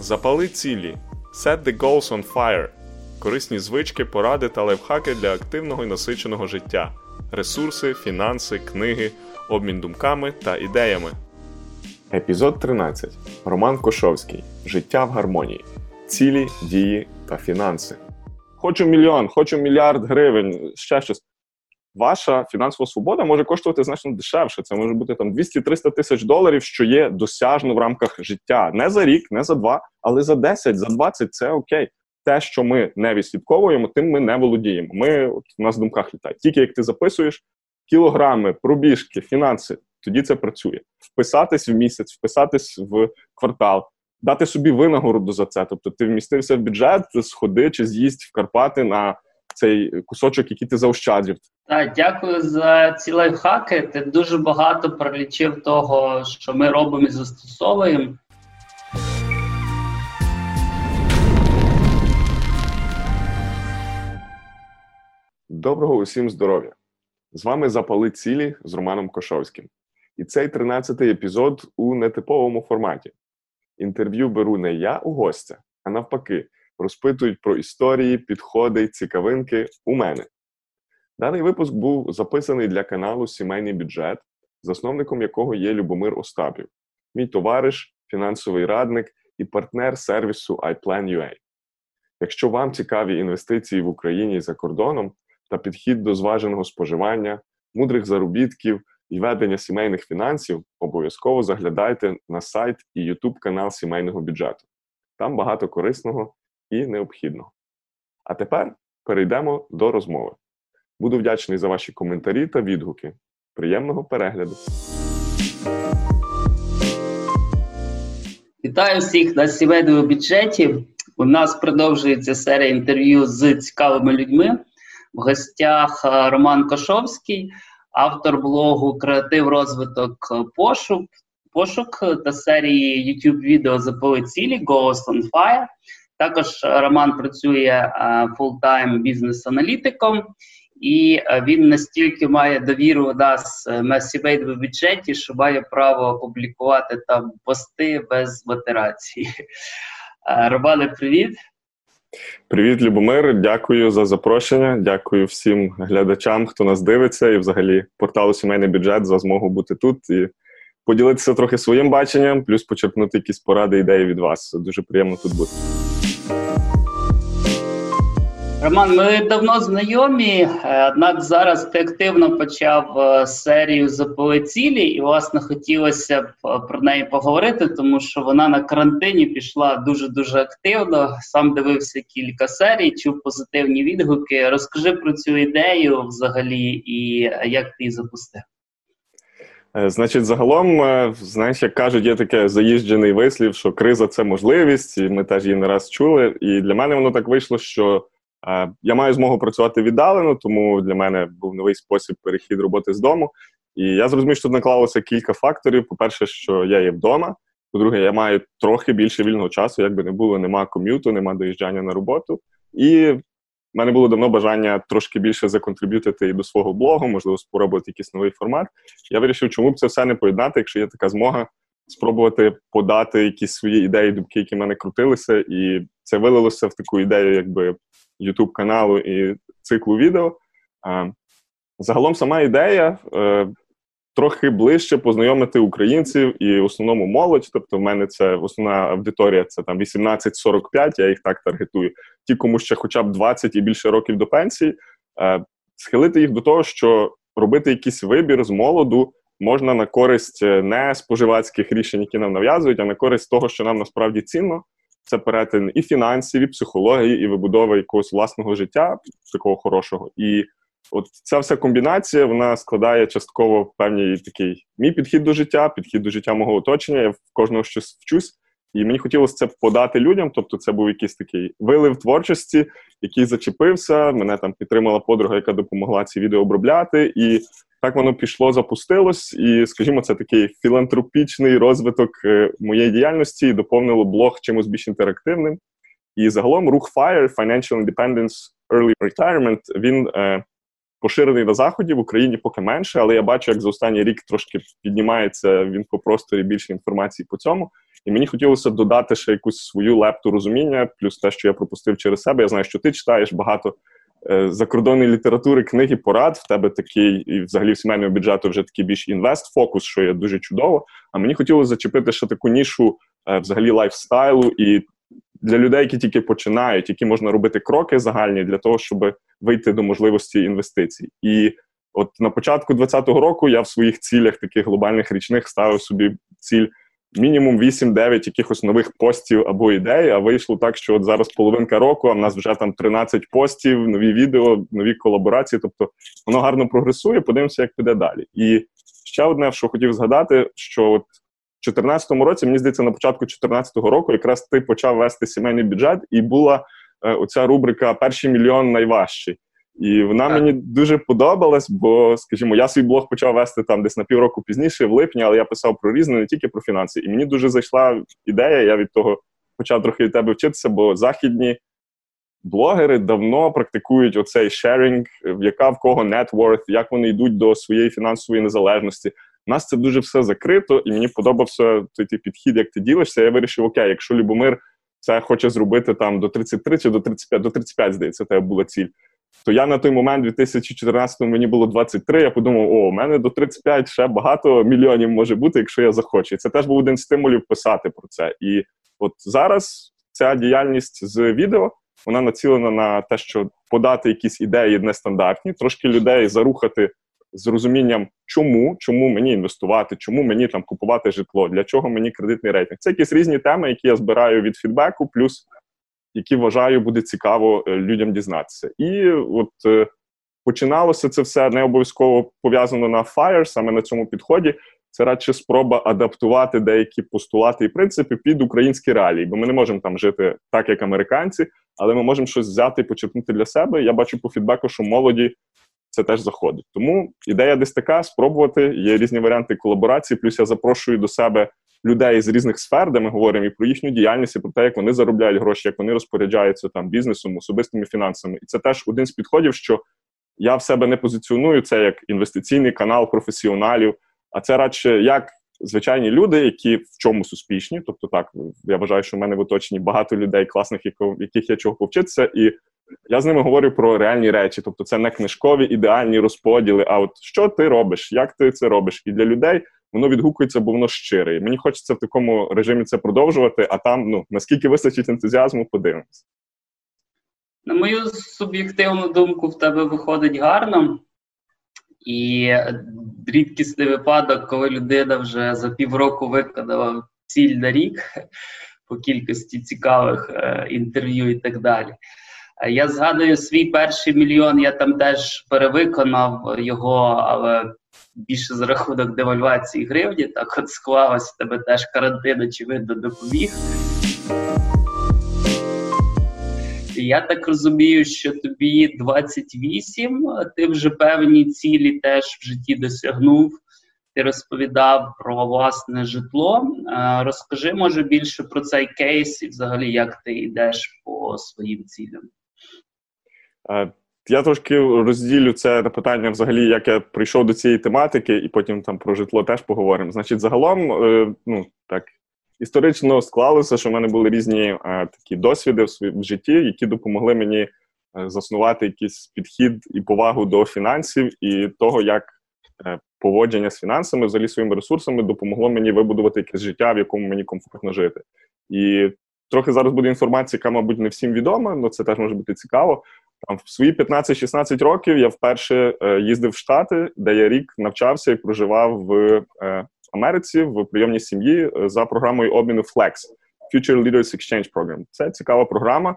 Запали цілі. Set the goals on fire. Корисні звички, поради та лайфхаки для активного і насиченого життя. Ресурси, фінанси, книги, обмін думками та ідеями. Епізод 13. Роман Кошовський. Життя в гармонії. Цілі, дії та фінанси. Хочу мільйон, хочу мільярд гривень, ще щось. Ваша фінансова свобода може коштувати значно дешевше. Це може бути там 200-300 тисяч доларів, що є досяжно в рамках життя. Не за рік, не за два, але за 10, за 20 це окей. Те, що ми не відслідковуємо, тим ми не володіємо. Ми от у нас в думках літають. Тільки як ти записуєш кілограми, пробіжки, фінанси, тоді це працює. Вписатись в місяць, вписатись в квартал, дати собі винагороду за це. Тобто ти вмістився в бюджет, сходи чи з'їсть в Карпати на цей кусочок, який ти заощадив. Так, дякую за ці лайфхаки. Ти дуже багато пролічив того, що ми робимо і застосовуємо. Доброго усім здоров'я! З вами Запали цілі з Романом Кошовським. І цей 13-й епізод у нетиповому форматі. Інтерв'ю беру не я у гостя, а навпаки, розпитують про історії, підходи, цікавинки у мене. Даний випуск був записаний для каналу Сімейний бюджет, засновником якого є Любомир Остапів, мій товариш, фінансовий радник і партнер сервісу iPlan.ua. Якщо вам цікаві інвестиції в Україні за кордоном та підхід до зваженого споживання, мудрих заробітків і ведення сімейних фінансів, обов'язково заглядайте на сайт і YouTube канал сімейного бюджету. Там багато корисного і необхідного. А тепер перейдемо до розмови. Буду вдячний за ваші коментарі та відгуки. Приємного перегляду! Вітаю всіх на сімейному бюджеті. У нас продовжується серія інтерв'ю з цікавими людьми. В гостях е, Роман Кошовський, автор блогу Креатив розвиток пошук пошук та серії YouTube відео «Запали цілі Goals on Fire». Також Роман працює full-time бізнес-аналітиком, і він настільки має довіру у нас на сімейному бюджеті, що має право опублікувати там пости без модерації. Романе, привіт. Привіт, Любомир. Дякую за запрошення. Дякую всім глядачам, хто нас дивиться, і взагалі порталу Сімейний бюджет за змогу бути тут і поділитися трохи своїм баченням, плюс почерпнути якісь поради, ідеї від вас. Дуже приємно тут бути. Роман, ми давно знайомі, е, однак зараз ти активно почав е, серію «Запали цілі, і власне хотілося б е, про неї поговорити, тому що вона на карантині пішла дуже дуже активно. Сам дивився кілька серій, чув позитивні відгуки. Розкажи про цю ідею взагалі і як ти її запустив. Значить, загалом, знаєш, як кажуть, є таке заїжджений вислів, що криза це можливість, і ми теж її не раз чули. І для мене воно так вийшло, що я маю змогу працювати віддалено, тому для мене був новий спосіб перехід роботи з дому. І я зрозумів, що тут наклалося кілька факторів. По-перше, що я є вдома. По-друге, я маю трохи більше вільного часу, як би не було, нема ком'юту, нема доїжджання на роботу. І в мене було давно бажання трошки більше законтриб'ютити і до свого блогу, можливо, спробувати якийсь новий формат. Я вирішив, чому б це все не поєднати, якщо є така змога спробувати подати якісь свої ідеї, думки, які в мене крутилися, і це вилилося в таку ідею, якби youtube каналу і циклу відео. Загалом сама ідея е, трохи ближче познайомити українців і в основному молодь. Тобто, в мене це основна аудиторія це там 18-45, я їх так таргетую. Ті, кому ще хоча б 20 і більше років до пенсії, е, схилити їх до того, що робити якийсь вибір з молоду можна на користь е, не споживацьких рішень, які нам нав'язують, а на користь того, що нам насправді цінно це перетин і фінансів, і психології, і вибудова якогось власного життя, такого хорошого. І от ця вся комбінація вона складає частково певний такий мій підхід до життя, підхід до життя мого оточення. Я в кожного щось вчусь. І мені хотілося це подати людям. Тобто, це був якийсь такий вилив творчості, який зачепився. Мене там підтримала подруга, яка допомогла ці відео обробляти. І так воно пішло, запустилось, і, скажімо, це такий філантропічний розвиток е, моєї діяльності і доповнило блог чимось більш інтерактивним. І загалом рух FIRE, Financial Independence Early Retirement, він е, поширений на заході в Україні поки менше, але я бачу, як за останній рік трошки піднімається в інфопросторі більше інформації по цьому. І мені хотілося додати ще якусь свою лепту розуміння, плюс те, що я пропустив через себе. Я знаю, що ти читаєш багато е, закордонної літератури, книги, порад. В тебе такий, і взагалі в сімейному бюджету вже такий більш інвест-фокус, що є дуже чудово. А мені хотілося зачепити ще таку нішу е, взагалі лайфстайлу і. Для людей, які тільки починають, які можна робити кроки загальні для того, щоб вийти до можливості інвестицій. І от на початку 2020 року я в своїх цілях, таких глобальних річних, ставив собі ціль мінімум 8-9 якихось нових постів або ідей. А вийшло так, що от зараз половинка року, а в нас вже там 13 постів, нові відео, нові колаборації. Тобто воно гарно прогресує. Подивимося, як піде далі. І ще одне, що хотів згадати, що от. У 2014 році, мені здається, на початку 2014 року якраз ти почав вести сімейний бюджет, і була е, оця рубрика Перший мільйон найважчий. І вона так. мені дуже подобалась, бо, скажімо, я свій блог почав вести там десь на півроку пізніше, в липні, але я писав про різне, не тільки про фінанси. І мені дуже зайшла ідея. Я від того почав трохи від тебе вчитися, бо західні блогери давно практикують оцей шерінг, яка в кого net як вони йдуть до своєї фінансової незалежності. У нас це дуже все закрито, і мені подобався той підхід, як ти ділишся. Я вирішив, окей, якщо Любомир це хоче зробити там до 33 чи до 35, до 35, здається, це була ціль. То я на той момент, 2014-му, мені було 23, Я подумав, о, у мене до 35 ще багато мільйонів може бути, якщо я захочу. І це теж був один з стимулів писати про це. І от зараз ця діяльність з відео вона націлена на те, що подати якісь ідеї нестандартні, трошки людей зарухати з розумінням, чому чому мені інвестувати, чому мені там купувати житло, для чого мені кредитний рейтинг. Це якісь різні теми, які я збираю від фідбеку, плюс які вважаю буде цікаво е, людям дізнатися. І от е, починалося це все не обов'язково пов'язано на FIRE, саме на цьому підході. Це радше спроба адаптувати деякі постулати і принципи під українські реалії, бо ми не можемо там жити так, як американці, але ми можемо щось взяти і почерпнути для себе. Я бачу по фідбеку, що молоді це теж заходить. Тому ідея десь така: спробувати. Є різні варіанти колаборації. Плюс я запрошую до себе людей з різних сфер, де ми говоримо і про їхню діяльність, і про те, як вони заробляють гроші, як вони розпоряджаються там бізнесом, особистими фінансами. І це теж один з підходів, що я в себе не позиціоную це як інвестиційний канал професіоналів, а це радше як. Звичайні люди, які в чомусь успішні, тобто так я вважаю, що в мене в оточенні багато людей класних, яких я чого повчитися, і я з ними говорю про реальні речі, тобто це не книжкові ідеальні розподіли. А от що ти робиш, як ти це робиш? І для людей воно відгукується, бо воно щире. І Мені хочеться в такому режимі це продовжувати, а там ну наскільки вистачить ентузіазму, подивимось. На мою суб'єктивну думку, в тебе виходить гарно. І рідкісний випадок, коли людина вже за півроку виконала ціль на рік по кількості цікавих е, інтерв'ю і так далі. Е, я згадую свій перший мільйон, я там теж перевиконав його, але більше за рахунок девальвації гривні. Так от склалось тебе теж карантин, очевидно, допоміг. Я так розумію, що тобі 28, ти вже певні цілі теж в житті досягнув. Ти розповідав про власне житло. Розкажи, може, більше про цей кейс і взагалі як ти йдеш по своїм цілям. Я трошки розділю це на питання, взагалі, як я прийшов до цієї тематики, і потім там про житло теж поговоримо. Значить, загалом, е, ну так історично склалося, що в мене були різні е, такі досвіди в своєму житті, які допомогли мені е, заснувати якийсь підхід і повагу до фінансів і того, як поводження з фінансами, взагалі своїми ресурсами, допомогло мені вибудувати якесь життя, в якому мені комфортно жити. І трохи зараз буде інформація, яка, мабуть, не всім відома, але це теж може бути цікаво. Там в свої 15-16 років я вперше е, їздив в Штати, де я рік навчався і проживав в е, Америці в прийомній сім'ї е, за програмою обміну Flex Future Leaders Exchange Program. Це цікава програма.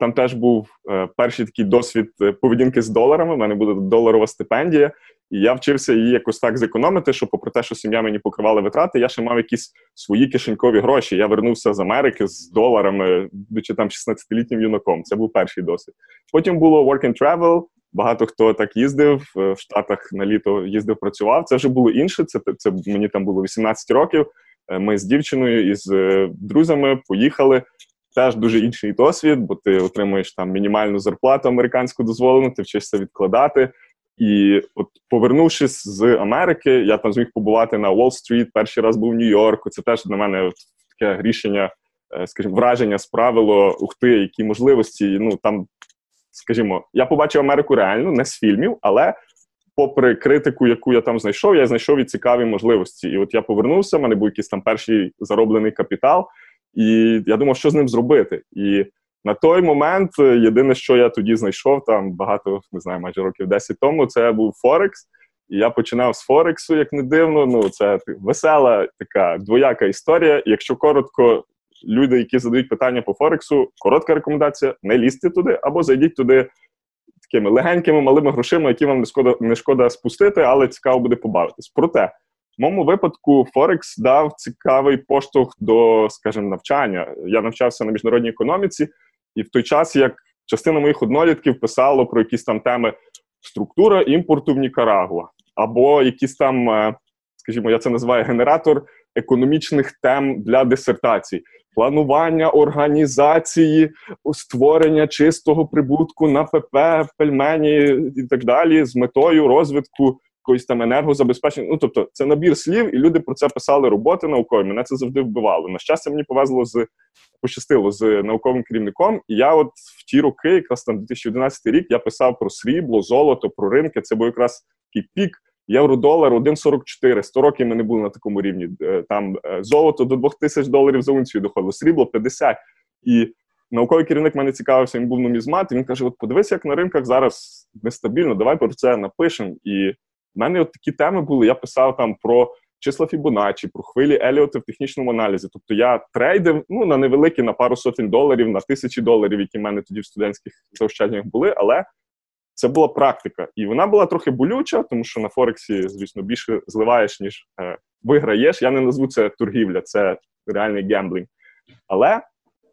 Там теж був перший такий досвід поведінки з доларами. У мене буде доларова стипендія. І я вчився її якось так зекономити, що, попри те, що сім'я мені покривала витрати, я ще мав якісь свої кишенькові гроші. Я вернувся з Америки з доларами, будучи там 16-літнім юнаком. Це був перший досвід. Потім було work and travel. Багато хто так їздив е, в Штатах на літо їздив, працював. Це вже було інше. Це це мені там було 18 років. Е, ми з дівчиною і з е, друзями поїхали. Теж дуже інший досвід, бо ти отримуєш там мінімальну зарплату американську дозволену, ти вчишся відкладати. І от повернувшись з Америки, я там зміг побувати на Уолл-стріт, перший раз був в Нью-Йорку. Це теж для мене таке рішення, е, скажімо, враження справило, ух ти, які можливості. Ну там, скажімо, я побачив Америку реально, не з фільмів, але. Попри критику, яку я там знайшов, я знайшов і цікаві можливості. І от я повернувся, в мене був якийсь там перший зароблений капітал, і я думав, що з ним зробити. І на той момент єдине, що я тоді знайшов, там багато не знаю, майже років 10 тому, це був Форекс. І я починав з Форексу, як не дивно. Ну, це весела така двояка історія. Якщо коротко, люди, які задають питання по Форексу, коротка рекомендація: не лізьте туди, або зайдіть туди такими легенькими малими грошима, які вам не шкода не шкода спустити, але цікаво буде побавитись. Проте, в моєму випадку, Форекс дав цікавий поштовх до, скажімо, навчання. Я навчався на міжнародній економіці, і в той час, як частина моїх однолітків писало про якісь там теми структура імпорту в Нікарагуа або якісь там, е, скажімо, я це називаю генератор економічних тем для дисертацій. Планування організації, створення чистого прибутку на ПП, пельмені і так далі, з метою розвитку якоїсь там енергозабезпечення. Ну тобто, це набір слів, і люди про це писали роботи наукові. Мене це завжди вбивало. На щастя, мені повезло з пощастило з науковим керівником. І я, от в ті роки, якраз там 2011 рік, я писав про срібло, золото, про ринки. Це був якраз такий пік. Євро-долар 1,44. 100 років ми не були на такому рівні. Е, там е, золото до 2000 доларів за унцію доходило, срібло 50. І науковий керівник мене цікавився, він був нумізмат, і він каже: От подивись, як на ринках зараз нестабільно, давай про це напишемо. І в мене от такі теми були. Я писав там про числа Фібоначчі, про хвилі Елліота в технічному аналізі. Тобто я трейдив ну, на невеликі, на пару сотень доларів, на тисячі доларів, які в мене тоді в студентських заощадженнях були, але це була практика. І вона була трохи болюча, тому що на Форексі, звісно, більше зливаєш, ніж е, виграєш. Я не назву це торгівля, це реальний гемблінг. Але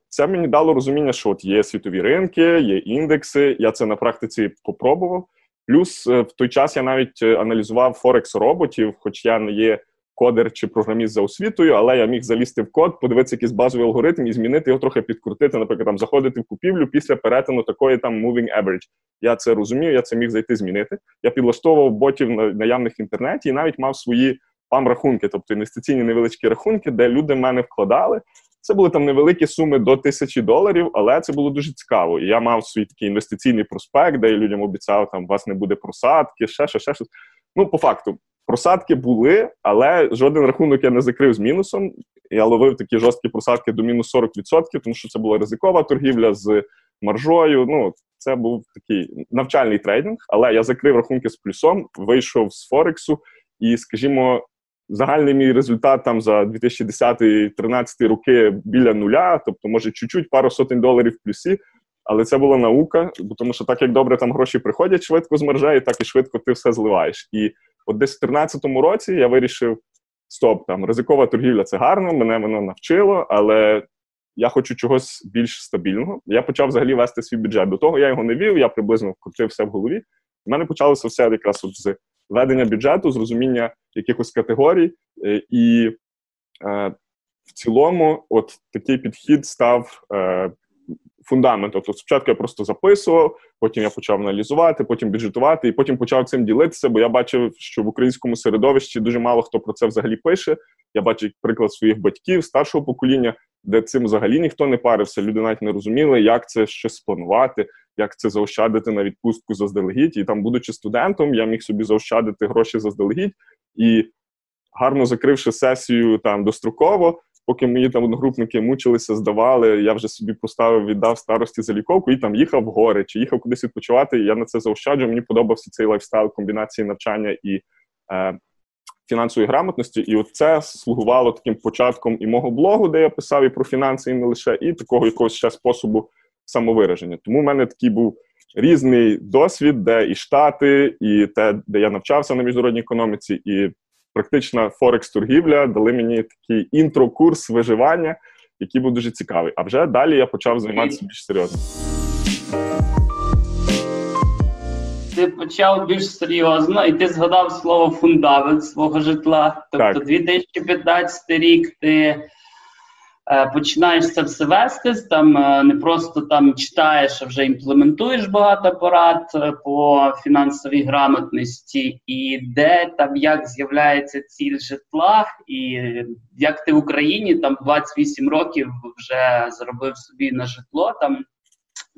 це мені дало розуміння, що от є світові ринки, є індекси. Я це на практиці попробував. Плюс е, в той час я навіть е, аналізував Форекс роботів, хоч я не є кодер чи програміст за освітою, але я міг залізти в код, подивитися якийсь базовий алгоритм і змінити його трохи підкрутити, наприклад, там заходити в купівлю після перетину такої там moving average. Я це розумію, я це міг зайти змінити. Я підлаштовував ботів наявних в інтернеті і навіть мав свої пам-рахунки, тобто інвестиційні невеличкі рахунки, де люди в мене вкладали. Це були там невеликі суми до тисячі доларів, але це було дуже цікаво. І я мав свій такий інвестиційний проспект, де я людям обіцяв, там у вас не буде просадки, ще ще, ще щось. Ну, по факту, просадки були, але жоден рахунок я не закрив з мінусом. Я ловив такі жорсткі просадки до мінус 40%, тому що це була ризикова торгівля з маржою. Ну, це був такий навчальний трейдинг, але я закрив рахунки з плюсом, вийшов з Форексу, і, скажімо, загальний мій результат там за 2010-2013 роки біля нуля, тобто, може, чуть-чуть пару сотень доларів в плюсі. Але це була наука, бо тому що так як добре там гроші приходять швидко з мережею, так і швидко ти все зливаєш. І от десь в 2013 році я вирішив: стоп, там ризикова торгівля це гарно, мене воно навчило, але я хочу чогось більш стабільного. Я почав взагалі вести свій бюджет. До того я його не вів, я приблизно вкрутив все в голові. У мене почалося все якраз от з ведення бюджету, з розуміння якихось категорій, е, і е, в цілому, от такий підхід став е, фундамент. Тобто, спочатку я просто записував, потім я почав аналізувати, потім бюджетувати, і потім почав цим ділитися, бо я бачив, що в українському середовищі дуже мало хто про це взагалі пише. Я бачу приклад своїх батьків, старшого покоління, де цим взагалі ніхто не парився. Люди навіть не розуміли, як це щось спланувати, як це заощадити на відпустку заздалегідь. І там, будучи студентом, я міг собі заощадити гроші заздалегідь і гарно закривши сесію там достроково поки мої там одногрупники мучилися, здавали, я вже собі поставив, віддав старості заліковку і там їхав в гори чи їхав кудись відпочивати. і Я на це заощаджую. Мені подобався цей lifestyle комбінації навчання і е, фінансової грамотності. І от це слугувало таким початком і мого блогу, де я писав і про фінанси, і не лише, і такого якогось ще способу самовираження. Тому в мене такий був. Різний досвід, де і штати, і те, де я навчався на міжнародній економіці, і практична Форекс-торгівля, дали мені такий інтро-курс виживання, який був дуже цікавий. А вже далі я почав займатися більш серйозно. Ти почав більш серйозно, і ти згадав слово фундамент свого житла. Тобто, так. 2015 рік ти починаєш це все вести, там е, не просто там читаєш, а вже імплементуєш багато порад е, по фінансовій грамотності, і де там як з'являється ціль житла, і як ти в Україні там 28 років вже зробив собі на житло. Там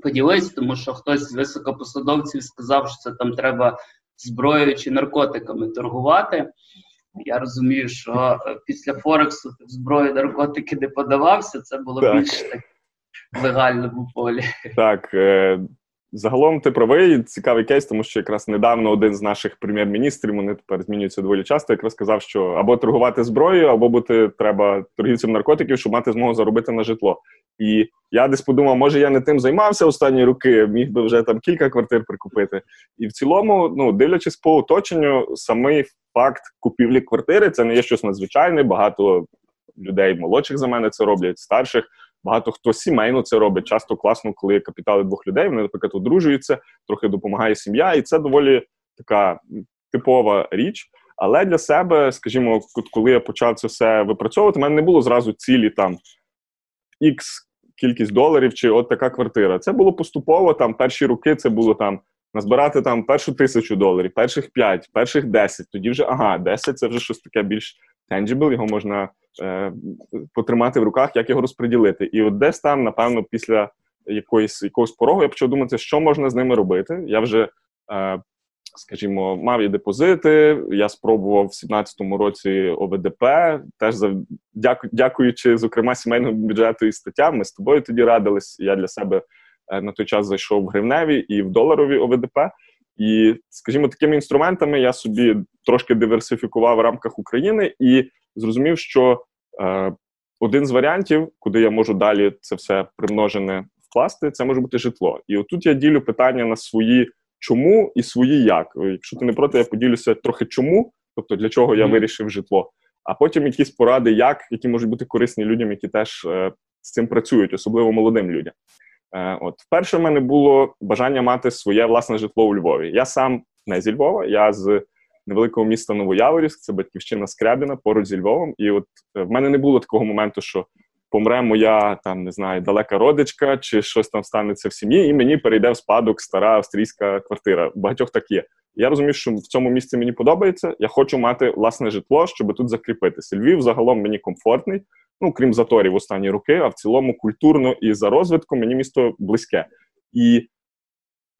поділись, тому що хтось з високопосадовців сказав, що це там треба зброєю чи наркотиками торгувати. Я розумію, що е, після Форексу ти в зброю наркотики не подавався, це було так. більш так в легальному полі. Так. Загалом ти правий, цікавий кейс, тому що якраз недавно один з наших прем'єр-міністрів, вони тепер змінюються доволі часто, якраз сказав, що або торгувати зброєю, або бути треба торгівцем наркотиків, щоб мати змогу заробити на житло. І я десь подумав, може я не тим займався останні роки, міг би вже там кілька квартир прикупити. І в цілому, ну дивлячись по оточенню, самий факт купівлі квартири це не є щось надзвичайне. Багато людей молодших за мене це роблять, старших. Багато хто сімейно це робить. Часто класно, коли капітали двох людей. Вони, наприклад, одружуються, трохи допомагає сім'я, і це доволі така типова річ. Але для себе, скажімо, коли я почав це все випрацьовувати, в мене не було зразу цілі там X кількість доларів чи от така квартира. Це було поступово. Там перші роки це було там назбирати там першу тисячу доларів, перших п'ять, перших десять. Тоді вже ага, десять це вже щось таке більш tangible, його можна е, потримати в руках, як його розподілити. І от десь там, напевно, після якоїсь якогось порогу я почав думати, що можна з ними робити. Я вже. Е, Скажімо, мав і депозити. Я спробував в 17-му році ОВДП. Теж за дяку, дякуючи, зокрема, сімейному бюджету і статтям. Ми з тобою тоді радились. Я для себе Е, на той час зайшов в гривневі і в доларові ОВДП. І, скажімо, такими інструментами я собі трошки диверсифікував в рамках України і зрозумів, що е, один з варіантів, куди я можу далі це все примножене вкласти, це може бути житло. І отут я ділю питання на свої чому і свої як. Якщо ти не проти, я поділюся трохи чому, тобто для чого я вирішив житло, а потім якісь поради, як які можуть бути корисні людям, які теж е, з цим працюють, особливо молодим людям. Е, от вперше в мене було бажання мати своє власне житло у Львові. Я сам не зі Львова, я з невеликого міста Новояворівськ, це батьківщина Скрябіна поруч зі Львовом. І от е, в мене не було такого моменту, що помре моя там не знаю далека родичка, чи щось там станеться в сім'ї, і мені перейде в спадок стара австрійська квартира. Багатьох так є. Я розумію, що в цьому місці мені подобається. Я хочу мати власне житло, щоб тут закріпитися. Львів загалом мені комфортний ну крім заторів останні роки, а в цілому культурно і за розвитком мені місто близьке. І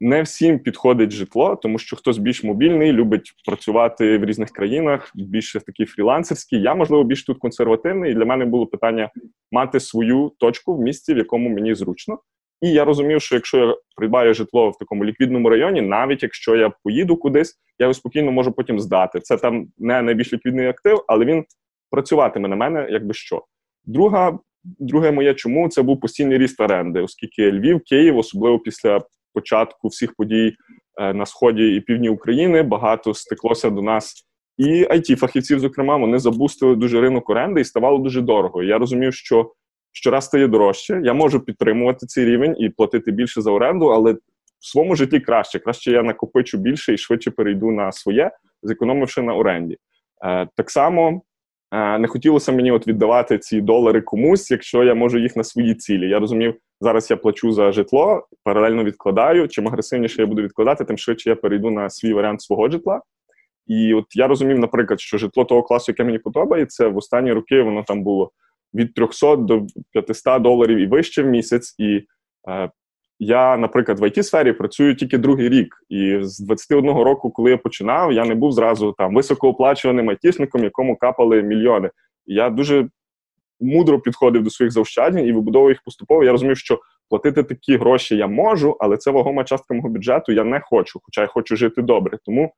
не всім підходить житло, тому що хтось більш мобільний, любить працювати в різних країнах, більше такий фрілансерський. Я, можливо, більш тут консервативний, і для мене було питання мати свою точку в місті, в якому мені зручно. І я розумів, що якщо я придбаю житло в такому ліквідному районі, навіть якщо я поїду кудись, я його спокійно можу потім здати. Це там не найбільш ліквідний актив, але він працюватиме на мене, якби що. Друга, друге моє чому це був постійний ріст оренди, оскільки Львів, Київ, особливо після початку всіх подій е, на сході і півдні України, багато стеклося до нас. І it фахівців, зокрема, вони забустили дуже ринок оренди і ставало дуже дорого. Я розумів, що щораз стає дорожче. Я можу підтримувати цей рівень і платити більше за оренду, але в своєму житті краще. Краще я накопичу більше і швидше перейду на своє, зекономивши на оренді. Е, так само не хотілося мені от віддавати ці долари комусь, якщо я можу їх на свої цілі. Я розумів, зараз я плачу за житло, паралельно відкладаю. Чим агресивніше я буду відкладати, тим швидше я перейду на свій варіант свого житла. І от я розумів, наприклад, що житло того класу, яке мені подобається, в останні роки воно там було від 300 до 500 доларів і вище в місяць. І е, я, наприклад, в it сфері працюю тільки другий рік, і з 21 року, коли я починав, я не був зразу там високооплачуваним айтішником, якому капали мільйони. Я дуже мудро підходив до своїх заощаджень і вибудовував їх поступово. Я розумів, що платити такі гроші я можу, але це вагома частка мого бюджету. Я не хочу, хоча я хочу жити добре. Тому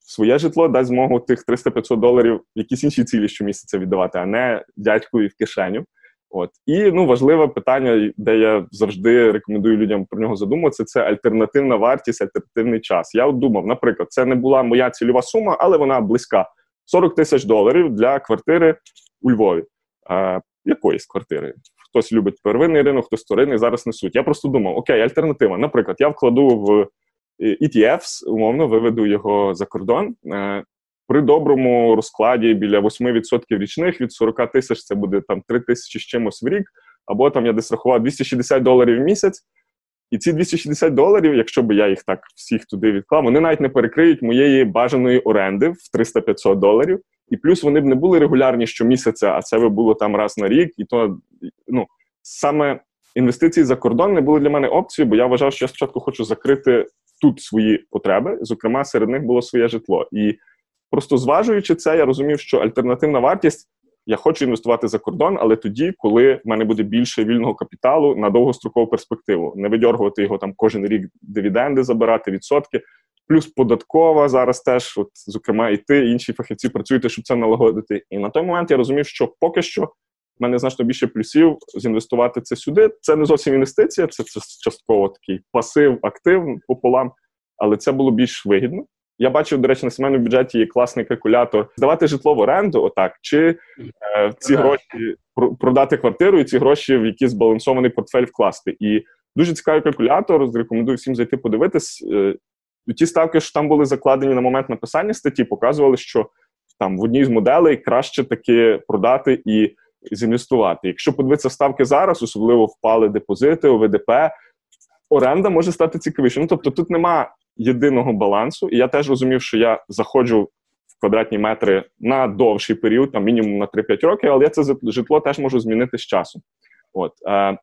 своє житло дасть змогу тих 300-500 доларів якісь інші цілі щомісяця віддавати, а не дядькові в кишеню. От і ну важливе питання, де я завжди рекомендую людям про нього задуматися, це альтернативна вартість, альтернативний час. Я от думав, наприклад, це не була моя цільова сума, але вона близька 40 тисяч доларів для квартири у Львові. Е, Якоїсь квартири. Хтось любить первинний ринок, хтось вторинний, зараз несуть. Я просто думав, окей, альтернатива. Наприклад, я вкладу в ETFs, умовно виведу його за кордон. Е, при доброму розкладі біля 8% річних від 40 тисяч це буде там 3 тисячі з чимось в рік, або там я десь рахував 260 доларів в місяць. І ці 260 доларів, якщо б я їх так всіх туди відклав, вони навіть не перекриють моєї бажаної оренди в 300-500 доларів. І плюс вони б не були регулярні щомісяця, а це би було там раз на рік. І то ну саме інвестиції за кордон не були для мене опцією, бо я вважав, що я спочатку хочу закрити тут свої потреби. Зокрема, серед них було своє житло. І просто зважуючи це, я розумів, що альтернативна вартість. Я хочу інвестувати за кордон, але тоді, коли в мене буде більше вільного капіталу на довгострокову перспективу, не видьоргувати його там кожен рік дивіденди, забирати відсотки. Плюс податкова зараз теж, от зокрема, і ти, і інші фахівці працюєте, щоб це налагодити. І на той момент я розумів, що поки що в мене значно більше плюсів зінвестувати це сюди. Це не зовсім інвестиція, це, це частково такий пасив, актив пополам, але це було більш вигідно. Я бачив, до речі, на сімейному бюджеті є класний калькулятор. Здавати житло в оренду, отак, чи е, ці гроші продати квартиру і ці гроші в якийсь збалансований портфель вкласти. І дуже цікавий калькулятор. Рекомендую всім зайти подивитись. Е, ті ставки, що там були закладені на момент написання статті, показували, що там в одній з моделей краще таки продати і зінвестувати. Якщо подивитися ставки зараз, особливо впали депозити, ОВДП, оренда може стати цікавіше. Ну тобто тут нема єдиного балансу, і я теж розумів, що я заходжу в квадратні метри на довший період, там мінімум на 3-5 років, але я це житло теж можу змінити з часом. От. Е,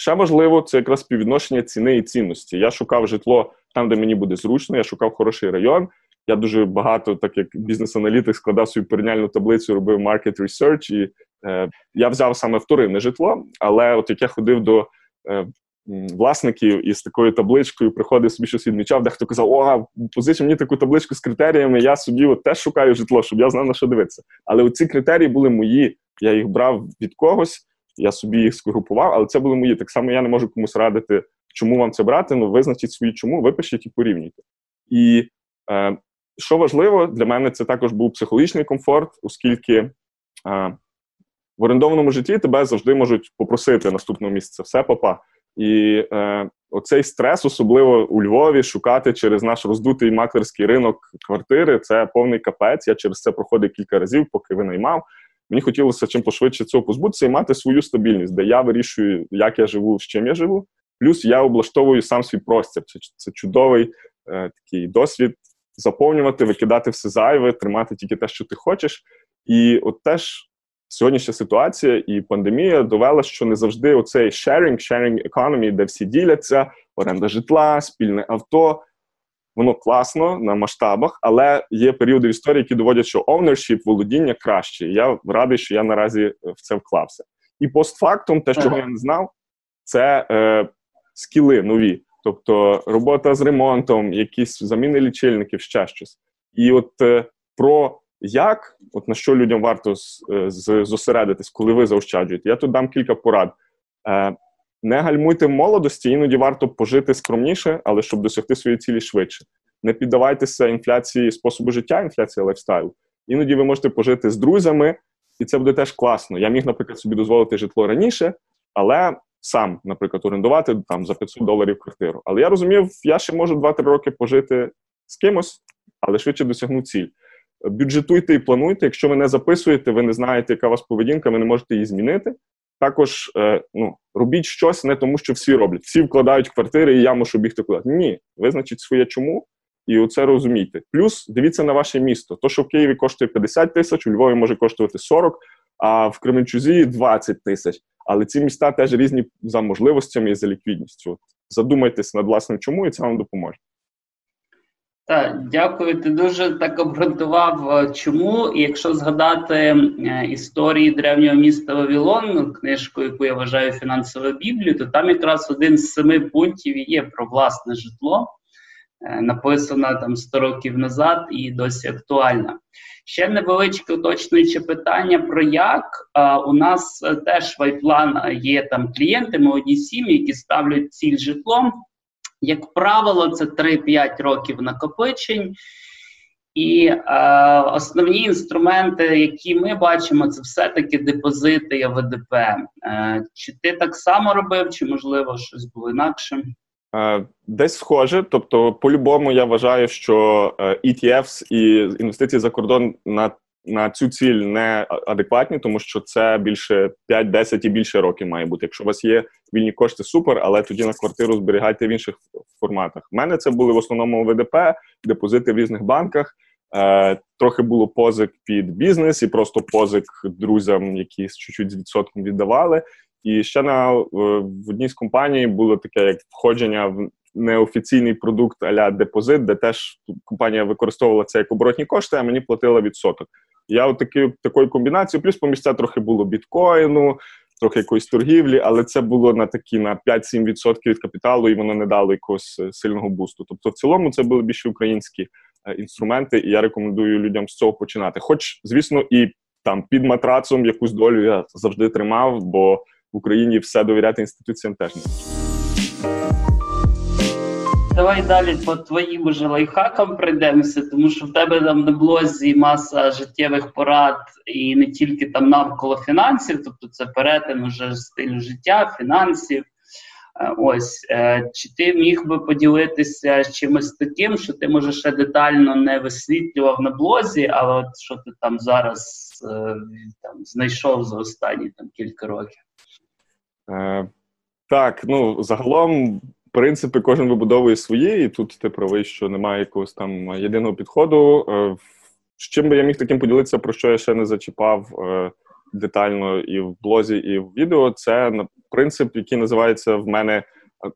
Ще важливо, це якраз співвідношення ціни і цінності. Я шукав житло там, де мені буде зручно, я шукав хороший район. Я дуже багато, так як бізнес-аналітик, складав свою порівняльну таблицю, робив market research, і е, я взяв саме вторинне житло. Але от як я ходив до е, власників із такою табличкою, приходив собі щось відмічав, дехто казав, о, позичив мені таку табличку з критеріями, я собі от теж шукаю житло, щоб я знав на що дивитися. Але ці критерії були мої. Я їх брав від когось, я собі їх сгрупував, але це були мої. Так само я не можу комусь радити, чому вам це брати. Ну визначіть свої чому, випишіть і порівнюйте. І е, що важливо для мене, це також був психологічний комфорт, оскільки е, в орендованому житті тебе завжди можуть попросити наступного місяця все папа. І е, оцей стрес, особливо у Львові, шукати через наш роздутий маклерський ринок квартири, це повний капець. Я через це проходив кілька разів, поки винаймав. Мені хотілося чим пошвидше цього позбутися і мати свою стабільність, де я вирішую, як я живу, з чим я живу. Плюс я облаштовую сам свій простір. Це це чудовий е, такий досвід заповнювати, викидати все зайве, тримати тільки те, що ти хочеш. І от теж сьогоднішня ситуація і пандемія довела, що не завжди оцей sharing, sharing economy, де всі діляться, оренда житла, спільне авто. Воно класно на масштабах, але є періоди в історії, які доводять, що ownership, володіння краще. Я радий, що я наразі в це вклався. І постфактум, те, чого я не знав, це е, скіли нові, тобто робота з ремонтом, якісь заміни лічильників, ще щось. І от е, про як, от на що людям варто е, зосередитись, коли ви заощаджуєте, я тут дам кілька порад. Е, не гальмуйте в молодості, іноді варто пожити скромніше, але щоб досягти своєї цілі швидше. Не піддавайтеся інфляції способу життя, інфляції лайфстайлу. Іноді ви можете пожити з друзями, і це буде теж класно. Я міг, наприклад, собі дозволити житло раніше, але сам, наприклад, орендувати там за 500 доларів квартиру. Але я розумів, я ще можу 2-3 роки пожити з кимось, але швидше досягну ціль. Бюджетуйте і плануйте. Якщо ви не записуєте, ви не знаєте, яка у вас поведінка, ви не можете її змінити. Також е, ну, робіть щось не тому, що всі роблять. Всі вкладають квартири, і я мушу бігти куди. Ні, визначіть своє чому, і оце розумійте. Плюс дивіться на ваше місто. То, що в Києві коштує 50 тисяч, у Львові може коштувати 40, а в Кременчузі 20 тисяч. Але ці міста теж різні за можливостями і за ліквідністю. От, задумайтесь над власним чому, і це вам допоможе. Так, дякую. Ти дуже так обґрунтував, е, чому. І якщо згадати е, історії древнього міста Вавилон, книжку, яку я вважаю фінансовою біблією, то там якраз один з семи пунктів є про власне житло, е, написана там 100 років назад і досі актуальна. Ще невеличке уточнююче питання про як. У нас теж вайплан є там клієнти, молоді сім'ї, які ставлять ціль житлом. Як правило, це 3-5 років накопичень. І е, основні інструменти, які ми бачимо, це все-таки депозити і ВДП. Е, Чи ти так само робив, чи можливо щось було інакше? Е, десь схоже, тобто, по-любому, я вважаю, що е, ETFs і інвестиції за кордон на на цю ціль не адекватні, тому що це більше 5-10 і більше років має бути. Якщо у вас є вільні кошти, супер, але тоді на квартиру зберігайте в інших форматах. У мене це були в основному ВДП, депозити в різних банках. Е, Трохи було позик під бізнес і просто позик друзям, які чуть-чуть з відсотком віддавали. І ще на в одній з компаній було таке як входження в неофіційний продукт а-ля депозит, де теж компанія використовувала це як оборотні кошти, а мені платила відсоток. Я от таки, такою комбінацією, плюс поміж це трохи було біткоїну, трохи якоїсь торгівлі, але це було на такі на 5-7% від капіталу, і воно не дало якогось е, сильного бусту. Тобто, в цілому, це були більше українські е, інструменти, і я рекомендую людям з цього починати. Хоч, звісно, і там під матрацом якусь долю я завжди тримав, бо в Україні все довіряти інституціям теж не давай далі по твоїм же лайфхакам прийдемося, тому що в тебе там на блозі маса життєвих порад і не тільки там навколо фінансів, тобто це перетин уже стилю життя, фінансів. Е, ось е, чи ти міг би поділитися чимось таким, що ти може ще детально не висвітлював на блозі, але от що ти там зараз е, там знайшов за останні там кілька років? Так, ну загалом принципи кожен вибудовує свої, і тут ти правий, що немає якогось там єдиного підходу. Е, з чим би я міг таким поділитися, про що я ще не зачіпав е, детально і в блозі, і в відео, це принцип, який називається в мене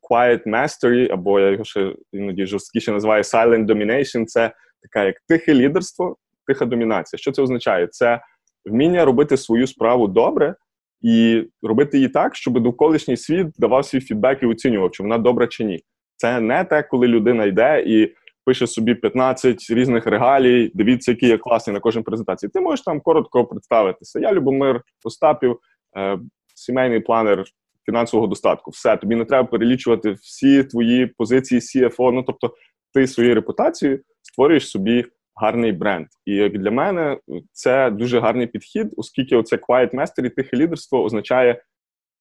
Quiet Mastery, або я його ще іноді жорсткіше називаю Silent Domination. Це таке як тихе лідерство, тиха домінація. Що це означає? Це вміння робити свою справу добре і робити її так, щоб довколишній світ давав свій фідбек і оцінював, чи вона добра чи ні. Це не те, коли людина йде і пише собі 15 різних регалій. Дивіться, який я класний на кожній презентації. Ти можеш там коротко представитися. Я Любомир Остапів, е, сімейний планер фінансового достатку. Все, тобі не треба перелічувати всі твої позиції CFO, Ну тобто, ти своєю репутацією створюєш собі гарний бренд. І як для мене це дуже гарний підхід, оскільки оце quiet mastery, тихе лідерство означає